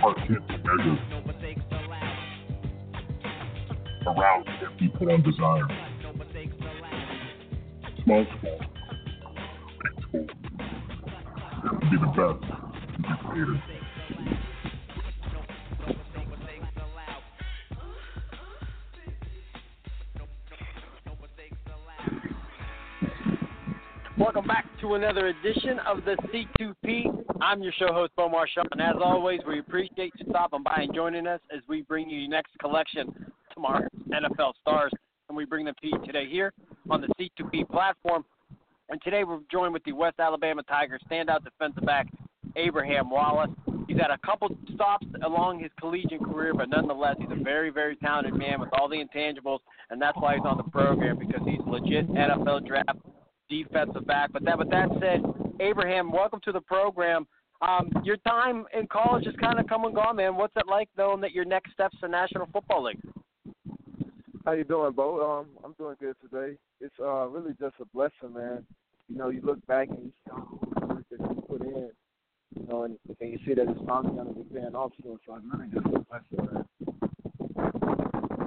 Heart can't measured. Around can't be put on desire. Small school, big school. You have to be the best to be created. Welcome back to another edition of the C2P. I'm your show host, Bo Marchionte, and as always, we appreciate you stopping by and joining us as we bring you your next collection tomorrow, NFL stars, and we bring them to you today here on the C2P platform. And today we're joined with the West Alabama Tigers standout defensive back, Abraham Wallace. He's had a couple stops along his collegiate career, but nonetheless, he's a very, very talented man with all the intangibles, and that's why he's on the program because he's legit NFL draft defensive back. But that, with that said, Abraham, welcome to the program. Um, your time in college has kind of come and gone, man. What's it like knowing that your next step's the National Football League? How you doing, Bo? Um, I'm doing good today. It's uh really just a blessing, man. You know, you look back and you see all the work that you put in, you know, and, and you see that it's finally going to be paying off soon. So it's really just a blessing, man.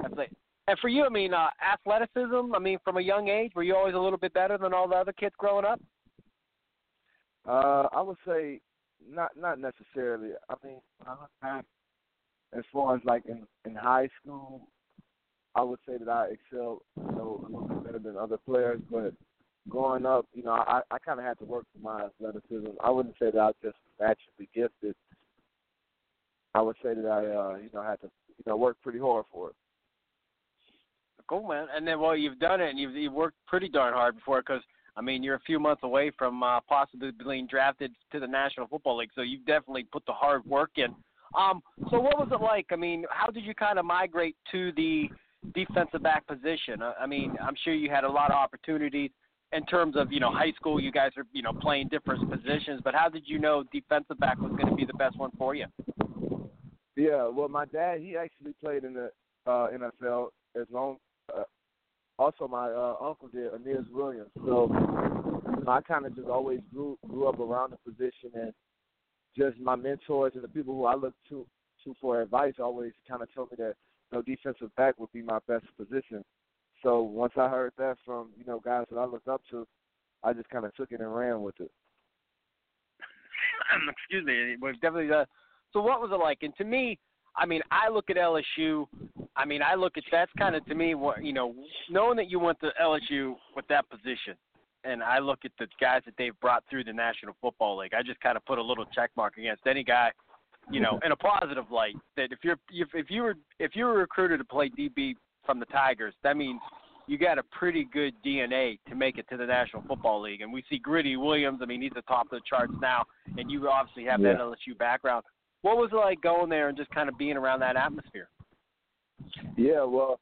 That's it. And for you, I mean, uh, athleticism. I mean, from a young age, were you always a little bit better than all the other kids growing up? Uh, I would say not not necessarily. I mean, I look as far as like in in high school, I would say that I excelled, you know, a little bit better than other players. But growing up, you know, I I kind of had to work for my athleticism. I wouldn't say that I was just naturally gifted. I would say that I, uh, you know, had to, you know, work pretty hard for it. Cool, man. And then, well, you've done it, and you've, you've worked pretty darn hard before because, I mean, you're a few months away from uh, possibly being drafted to the National Football League, so you've definitely put the hard work in. Um, so what was it like? I mean, how did you kind of migrate to the defensive back position? I, I mean, I'm sure you had a lot of opportunities in terms of, you know, high school. You guys are, you know, playing different positions, but how did you know defensive back was going to be the best one for you? Yeah, well, my dad he actually played in the uh, NFL as long. Uh, also, my uh, uncle did, Aeneas Williams. So you know, I kind of just always grew grew up around the position, and just my mentors and the people who I look to to for advice always kind of told me that you know defensive back would be my best position. So once I heard that from you know guys that I looked up to, I just kind of took it and ran with it. Excuse me. It was definitely uh, so. What was it like? And to me, I mean, I look at LSU. I mean, I look at that's kind of to me what you know, knowing that you went to LSU with that position, and I look at the guys that they've brought through the National Football League. I just kind of put a little check mark against any guy, you know, mm-hmm. in a positive light. That if you're if, if you were if you were recruited to play DB from the Tigers, that means you got a pretty good DNA to make it to the National Football League. And we see Greedy Williams. I mean, he's the top of the charts now, and you obviously have that LSU background. What was it like going there and just kind of being around that atmosphere? Yeah, well,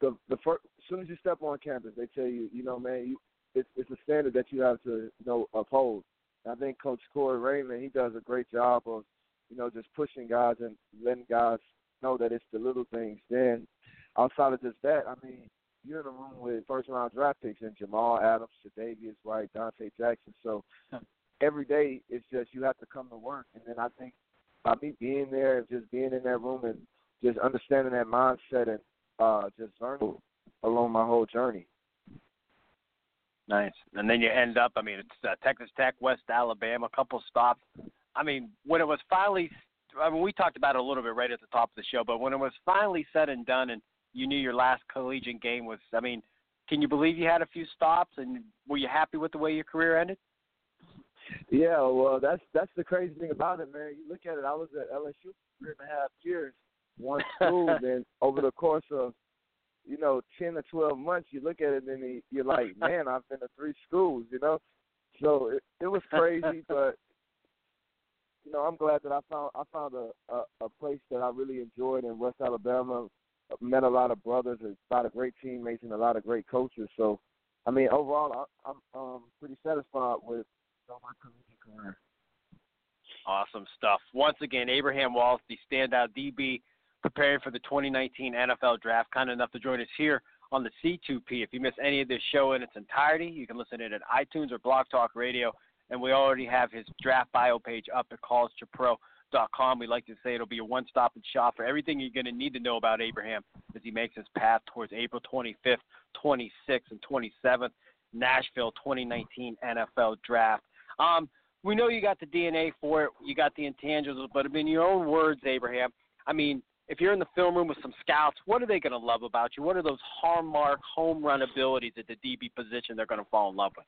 the the first, as soon as you step on campus, they tell you, you know, man, you it's it's a standard that you have to you know uphold. And I think Coach Corey Raymond he does a great job of you know just pushing guys and letting guys know that it's the little things. Then outside of just that, I mean, you're in a room with first round draft picks and Jamal Adams, Tre'Davious White, Donte Jackson. So every day it's just you have to come to work. And then I think by me being there and just being in that room and just understanding that mindset and uh just learning along my whole journey. Nice. And then you end up, I mean, it's uh, Texas Tech, West Alabama, a couple stops. I mean, when it was finally, I mean, we talked about it a little bit right at the top of the show, but when it was finally said and done and you knew your last collegiate game was, I mean, can you believe you had a few stops and were you happy with the way your career ended? Yeah, well that's that's the crazy thing about it, man. You look at it, I was at LSU for three and a half years, one school, and over the course of you know, ten or twelve months, you look at it and you- you're like, man, I've been to three schools, you know. So it, it was crazy, but you know, I'm glad that I found I found a, a a place that I really enjoyed in West Alabama. Met a lot of brothers, and a lot of great teammates, and a lot of great coaches. So, I mean, overall, I, I'm um, pretty satisfied with you know, my collegiate career. Awesome stuff. Once again, Abraham Wallace, the standout DB, preparing for the 2019 NFL Draft. Kind enough to join us here on the C2P. If you miss any of this show in its entirety, you can listen to it at iTunes or Blog Talk Radio. And we already have his draft bio page up at College2Pro.com. We like to say it'll be a one stop shop for everything you're going to need to know about Abraham as he makes his path towards April 25th, 26th, and 27th, Nashville 2019 NFL Draft. Um, we know you got the DNA for it, you got the intangibles, but in your own words, Abraham, I mean, if you're in the film room with some scouts, what are they going to love about you? What are those hallmark home run abilities at the DB position they're going to fall in love with?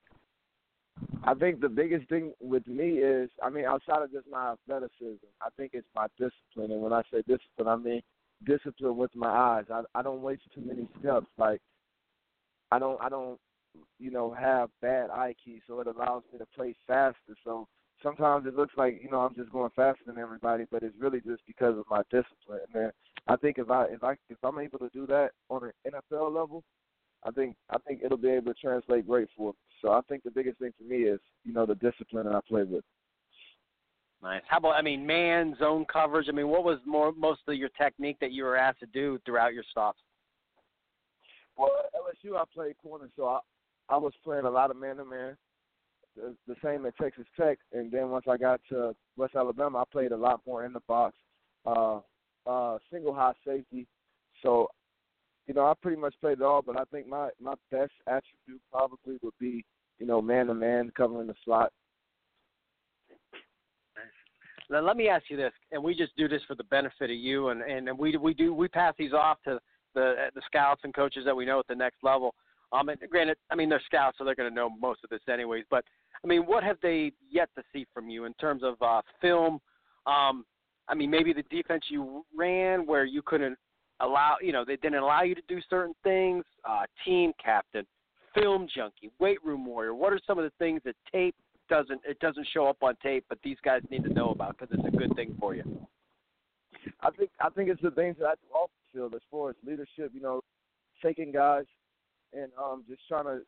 I think the biggest thing with me is, I mean, outside of just my athleticism, I think it's my discipline. And when I say discipline, I mean discipline with my eyes. I I don't waste too many steps. Like I don't I don't you know have bad IQ, so it allows me to play faster. So sometimes it looks like you know I'm just going faster than everybody, but it's really just because of my discipline. And I think if I if I if I'm able to do that on an NFL level, I think I think it'll be able to translate great for me. So I think the biggest thing for me is you know the discipline that I play with. Nice. How about I mean man zone coverage? I mean, what was more most of your technique that you were asked to do throughout your stops? Well, LSU I played corner, so I I was playing a lot of man to man the, same at Texas Tech, and then once I got to West Alabama, I played a lot more in the box, uh, uh, single high safety. So, you know, I pretty much played it all. But I think my my best attribute probably would be, you know, man to man covering the slot. Now let me ask you this, and we just do this for the benefit of you, and and we we do we pass these off to the the scouts and coaches that we know at the next level. Um, and granted, I mean they're scouts, so they're going to know most of this anyways. But I mean, what have they yet to see from you in terms of uh, film? Um, I mean, maybe the defense you ran where you couldn't allow, you know, they didn't allow you to do certain things. Uh, team captain, film junkie, weight room warrior. What are some of the things that tape doesn't it doesn't show up on tape, but these guys need to know about because it's a good thing for you? I think I think it's the things that I do off the field as far as leadership. You know, taking guys and um, just trying to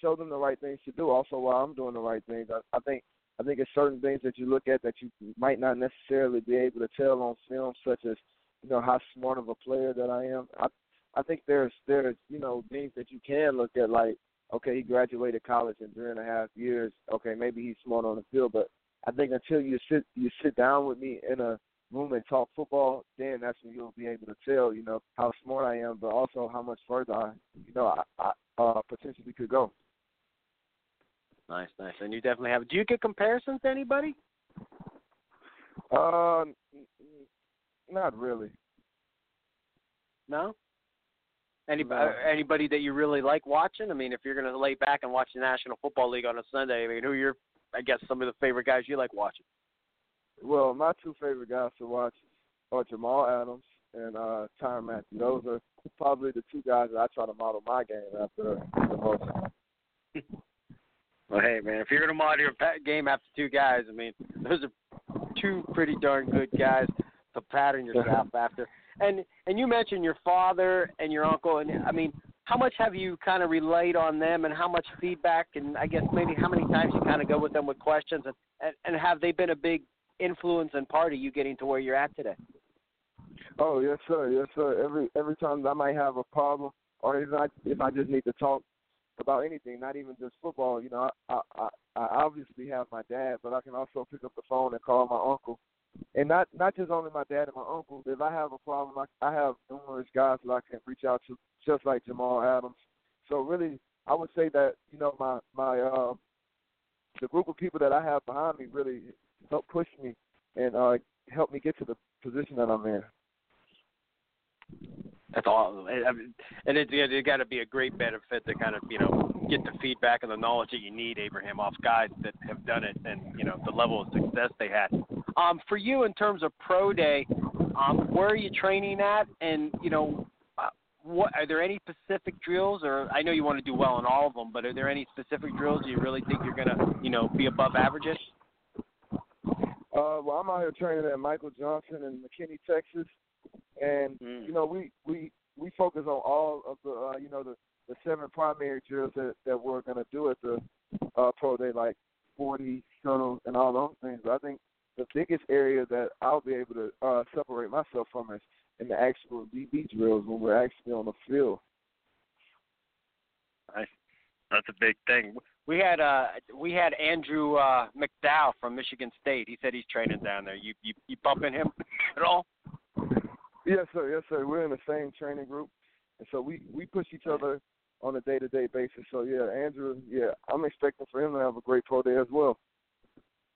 show them the right things to do. Also, while I'm doing the right things, I, I think I think it's certain things that you look at that you might not necessarily be able to tell on film, such as you know how smart of a player that I am. I I think there's there's you know things that you can look at like okay he graduated college in three and a half years. Okay, maybe he's smart on the field, but I think until you sit you sit down with me in a room and talk football, then that's when you'll be able to tell, you know, how smart I am, but also how much further I, you know, I, I uh, potentially could go. Nice, nice. And you definitely have. Do you get comparisons to anybody? Uh, not really. No. Anybody, no. anybody that you really like watching? I mean, if you're going to lay back and watch the National Football League on a Sunday, I mean, who are your, I guess, some of the favorite guys you like watching? Well, my two favorite guys to watch are Jamal Adams and uh Tyrann Mathieu. Those are probably the two guys that I try to model my game after the most. well, hey man, if you're gonna model your game after two guys, I mean, those are two pretty darn good guys to pattern yourself after. And and you mentioned your father and your uncle, and I mean, how much have you kind of relayed on them, and how much feedback, and I guess maybe how many times you kind of go with them with questions, and and, and have they been a big influence and part of you getting to where you're at today? Oh yes, sir. Yes, sir. Every every time I might have a problem, or if I if I just need to talk about anything, not even just football, you know, I I, I obviously have my dad, but I can also pick up the phone and call my uncle, and not not just only my dad and my uncle. If I have a problem, I, I have numerous guys that I can reach out to, just like Jamal Adams. So really, I would say that you know my my uh, the group of people that I have behind me really help push me and uh, help me get to the position that I'm in. That's all, and it's, it got to be a great benefit to kind of you know get the feedback and the knowledge that you need, Abraham, off guys that have done it and you know the level of success they had. Um, for you, in terms of pro day, um, where are you training at, and you know uh, what are there any specific drills or I know you want to do well in all of them, but are there any specific drills you really think you're gonna, you know, be above average Uh, well, I'm out here training at Michael Johnson in McKinney, Texas, and Mm. you know we we we focus on all of the uh, you know the the seven primary drills that that we're gonna do at the uh, pro day, like 40 shuttle and all those things. But I think the biggest area that I'll be able to uh, separate myself from is in the actual DB drills when we're actually on the field. Nice. That's a big thing. We had uh we had Andrew uh McDowell from Michigan State. He said he's training down there. You you you bumping him at all? Yes, sir. Yes, sir. We're in the same training group, and so we we push each other on a day to day basis. So yeah, Andrew. Yeah, I'm expecting for him to have a great pro day as well.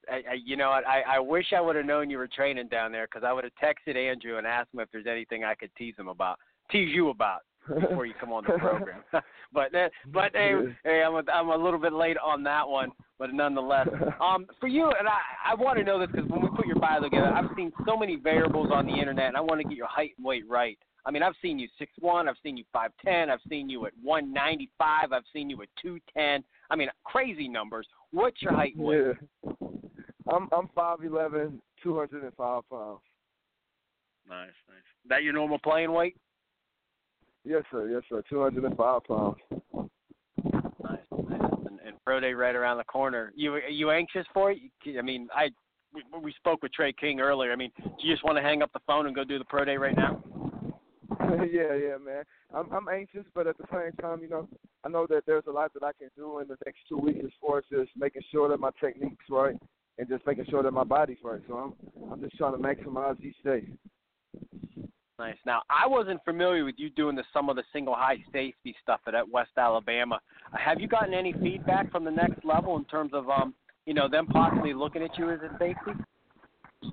I, I, you know? I, I wish I would have known you were training down there because I would have texted Andrew and asked him if there's anything I could tease him about, tease you about before you come on the program. but but hey, hey, I'm a, I'm a little bit late on that one, but nonetheless, um, for you and I, I want to know this because when we put your bio together, I've seen so many variables on the internet, and I want to get your height and weight right. I mean, I've seen you six one, I've seen you five ten, I've seen you at one ninety five, I've seen you at two ten. I mean, crazy numbers. What's your height and weight? Yeah. I'm I'm five eleven, two hundred and five pounds. Nice, nice. That your normal playing weight? Yes, sir. Yes, sir. Two hundred and five pounds. Nice, nice. And, and pro day right around the corner. You are you anxious for it? I mean, I we, we spoke with Trey King earlier. I mean, do you just want to hang up the phone and go do the pro day right now? yeah, yeah, man. I'm I'm anxious, but at the same time, you know, I know that there's a lot that I can do in the next two weeks as far as just making sure that my technique's right and just making sure that my body's right. So I'm I'm just trying to maximize each day. Nice. Now, I wasn't familiar with you doing the, some of the single high safety stuff at, at West Alabama. Uh, have you gotten any feedback from the next level in terms of um, you know, them possibly looking at you as a safety?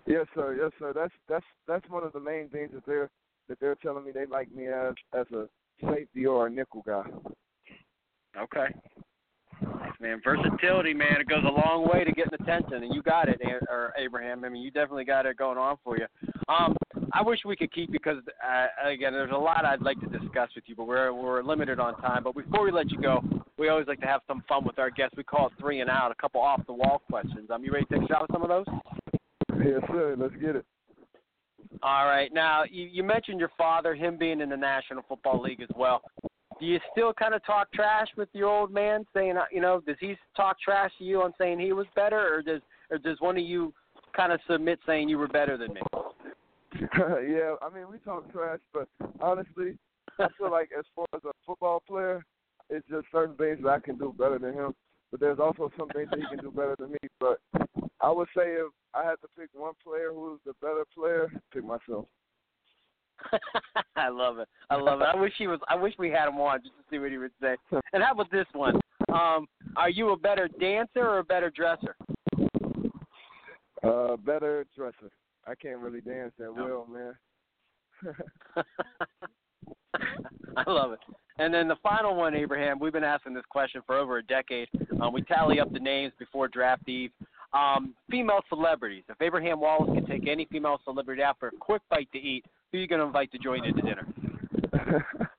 Yes, sir. Yes, sir. That's that's that's one of the main things that they're that they're telling me they like me as as a safety or a nickel guy. Okay. Man. Versatility, man. It goes a long way to getting attention, and you got it, or Abraham. I mean, you definitely got it going on for you. Um, I wish we could keep because uh, again, there's a lot I'd like to discuss with you, but we're we're limited on time. But before we let you go, we always like to have some fun with our guests. We call it three and out, a couple off the wall questions. Um, you ready to take a shot with some of those? Yes, sir. Let's get it. All right. Now, you, you mentioned your father, him being in the National Football League as well. Do you still kind of talk trash with your old man, saying, you know, does he talk trash to you on saying he was better, or does, or does one of you kind of submit saying you were better than me? yeah, I mean we talk trash, but honestly, I feel like as far as a football player, it's just certain things that I can do better than him. But there's also some things that he can do better than me. But I would say if I had to pick one player who's the better player, pick myself. I love it. I love it. I wish he was. I wish we had him on just to see what he would say. And how about this one? Um, are you a better dancer or a better dresser? Uh, better dresser. I can't really dance that No. well, man. I love it. And then the final one, Abraham. We've been asking this question for over a decade. Um, we tally up the names before draft eve. Um, female celebrities. If Abraham Wallace could take any female celebrity out for a quick bite to eat, who are you going to invite to join you to dinner?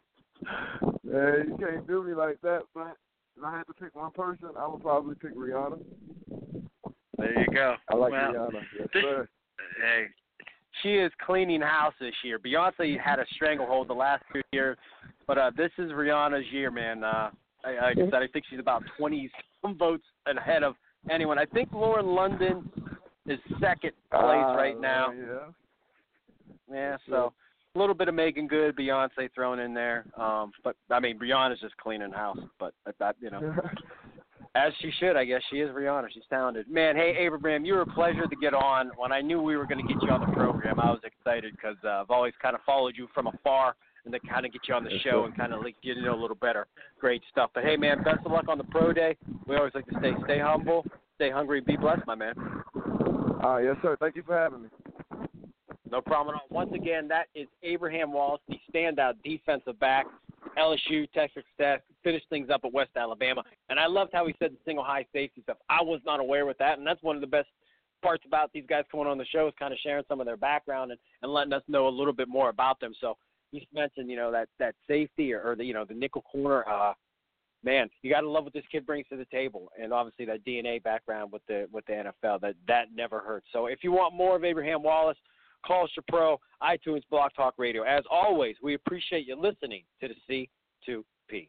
man, you can't do me like that. But if I had to pick one person, I would probably pick Rihanna. There you go. I like Well, Rihanna. Yes, this- sir. Hey, she is cleaning house this year. Beyonce had a stranglehold the last two years, but uh, this is Rihanna's year, man. Uh, I, like I said, I think she's about 20 some votes ahead of anyone. I think Lauren London is second place Ah, right now. Yeah. Yeah, so a little bit of Meagan Good, Beyonce thrown in there. Um, but I mean, Rihanna's just cleaning house. But that, you know, as she should, I guess she is Rihanna. She's talented. Man, hey Abraham, you were a pleasure to get on. When I knew we were going to get you on the program, I was excited because uh, I've always kind of followed you from afar and to kind of get you on the Yes, show sir. and kind of like get to know a little better. Great stuff. But hey, man, best of luck on the pro day. We always like to stay stay humble, stay hungry, be blessed, my man. Ah, yes, sir. Thank you for having me. No problem at all. Once again, that is Abraham Wallace, the standout defensive back. LSU, Texas Tech, finished things up at West Alabama. And I loved how he said the single high safety stuff. I was not aware with that, and that's one of the best parts about these guys coming on the show is kind of sharing some of their background and, and letting us know a little bit more about them. So you mentioned, you know, that that safety or, or the you know the nickel corner. Uh, man, you got to love what this kid brings to the table, and obviously that DNA background with the with the NFL that that never hurts. So if you want more of Abraham Wallace, call Pro, iTunes, Blog Talk Radio. As always, we appreciate you listening to the C2P.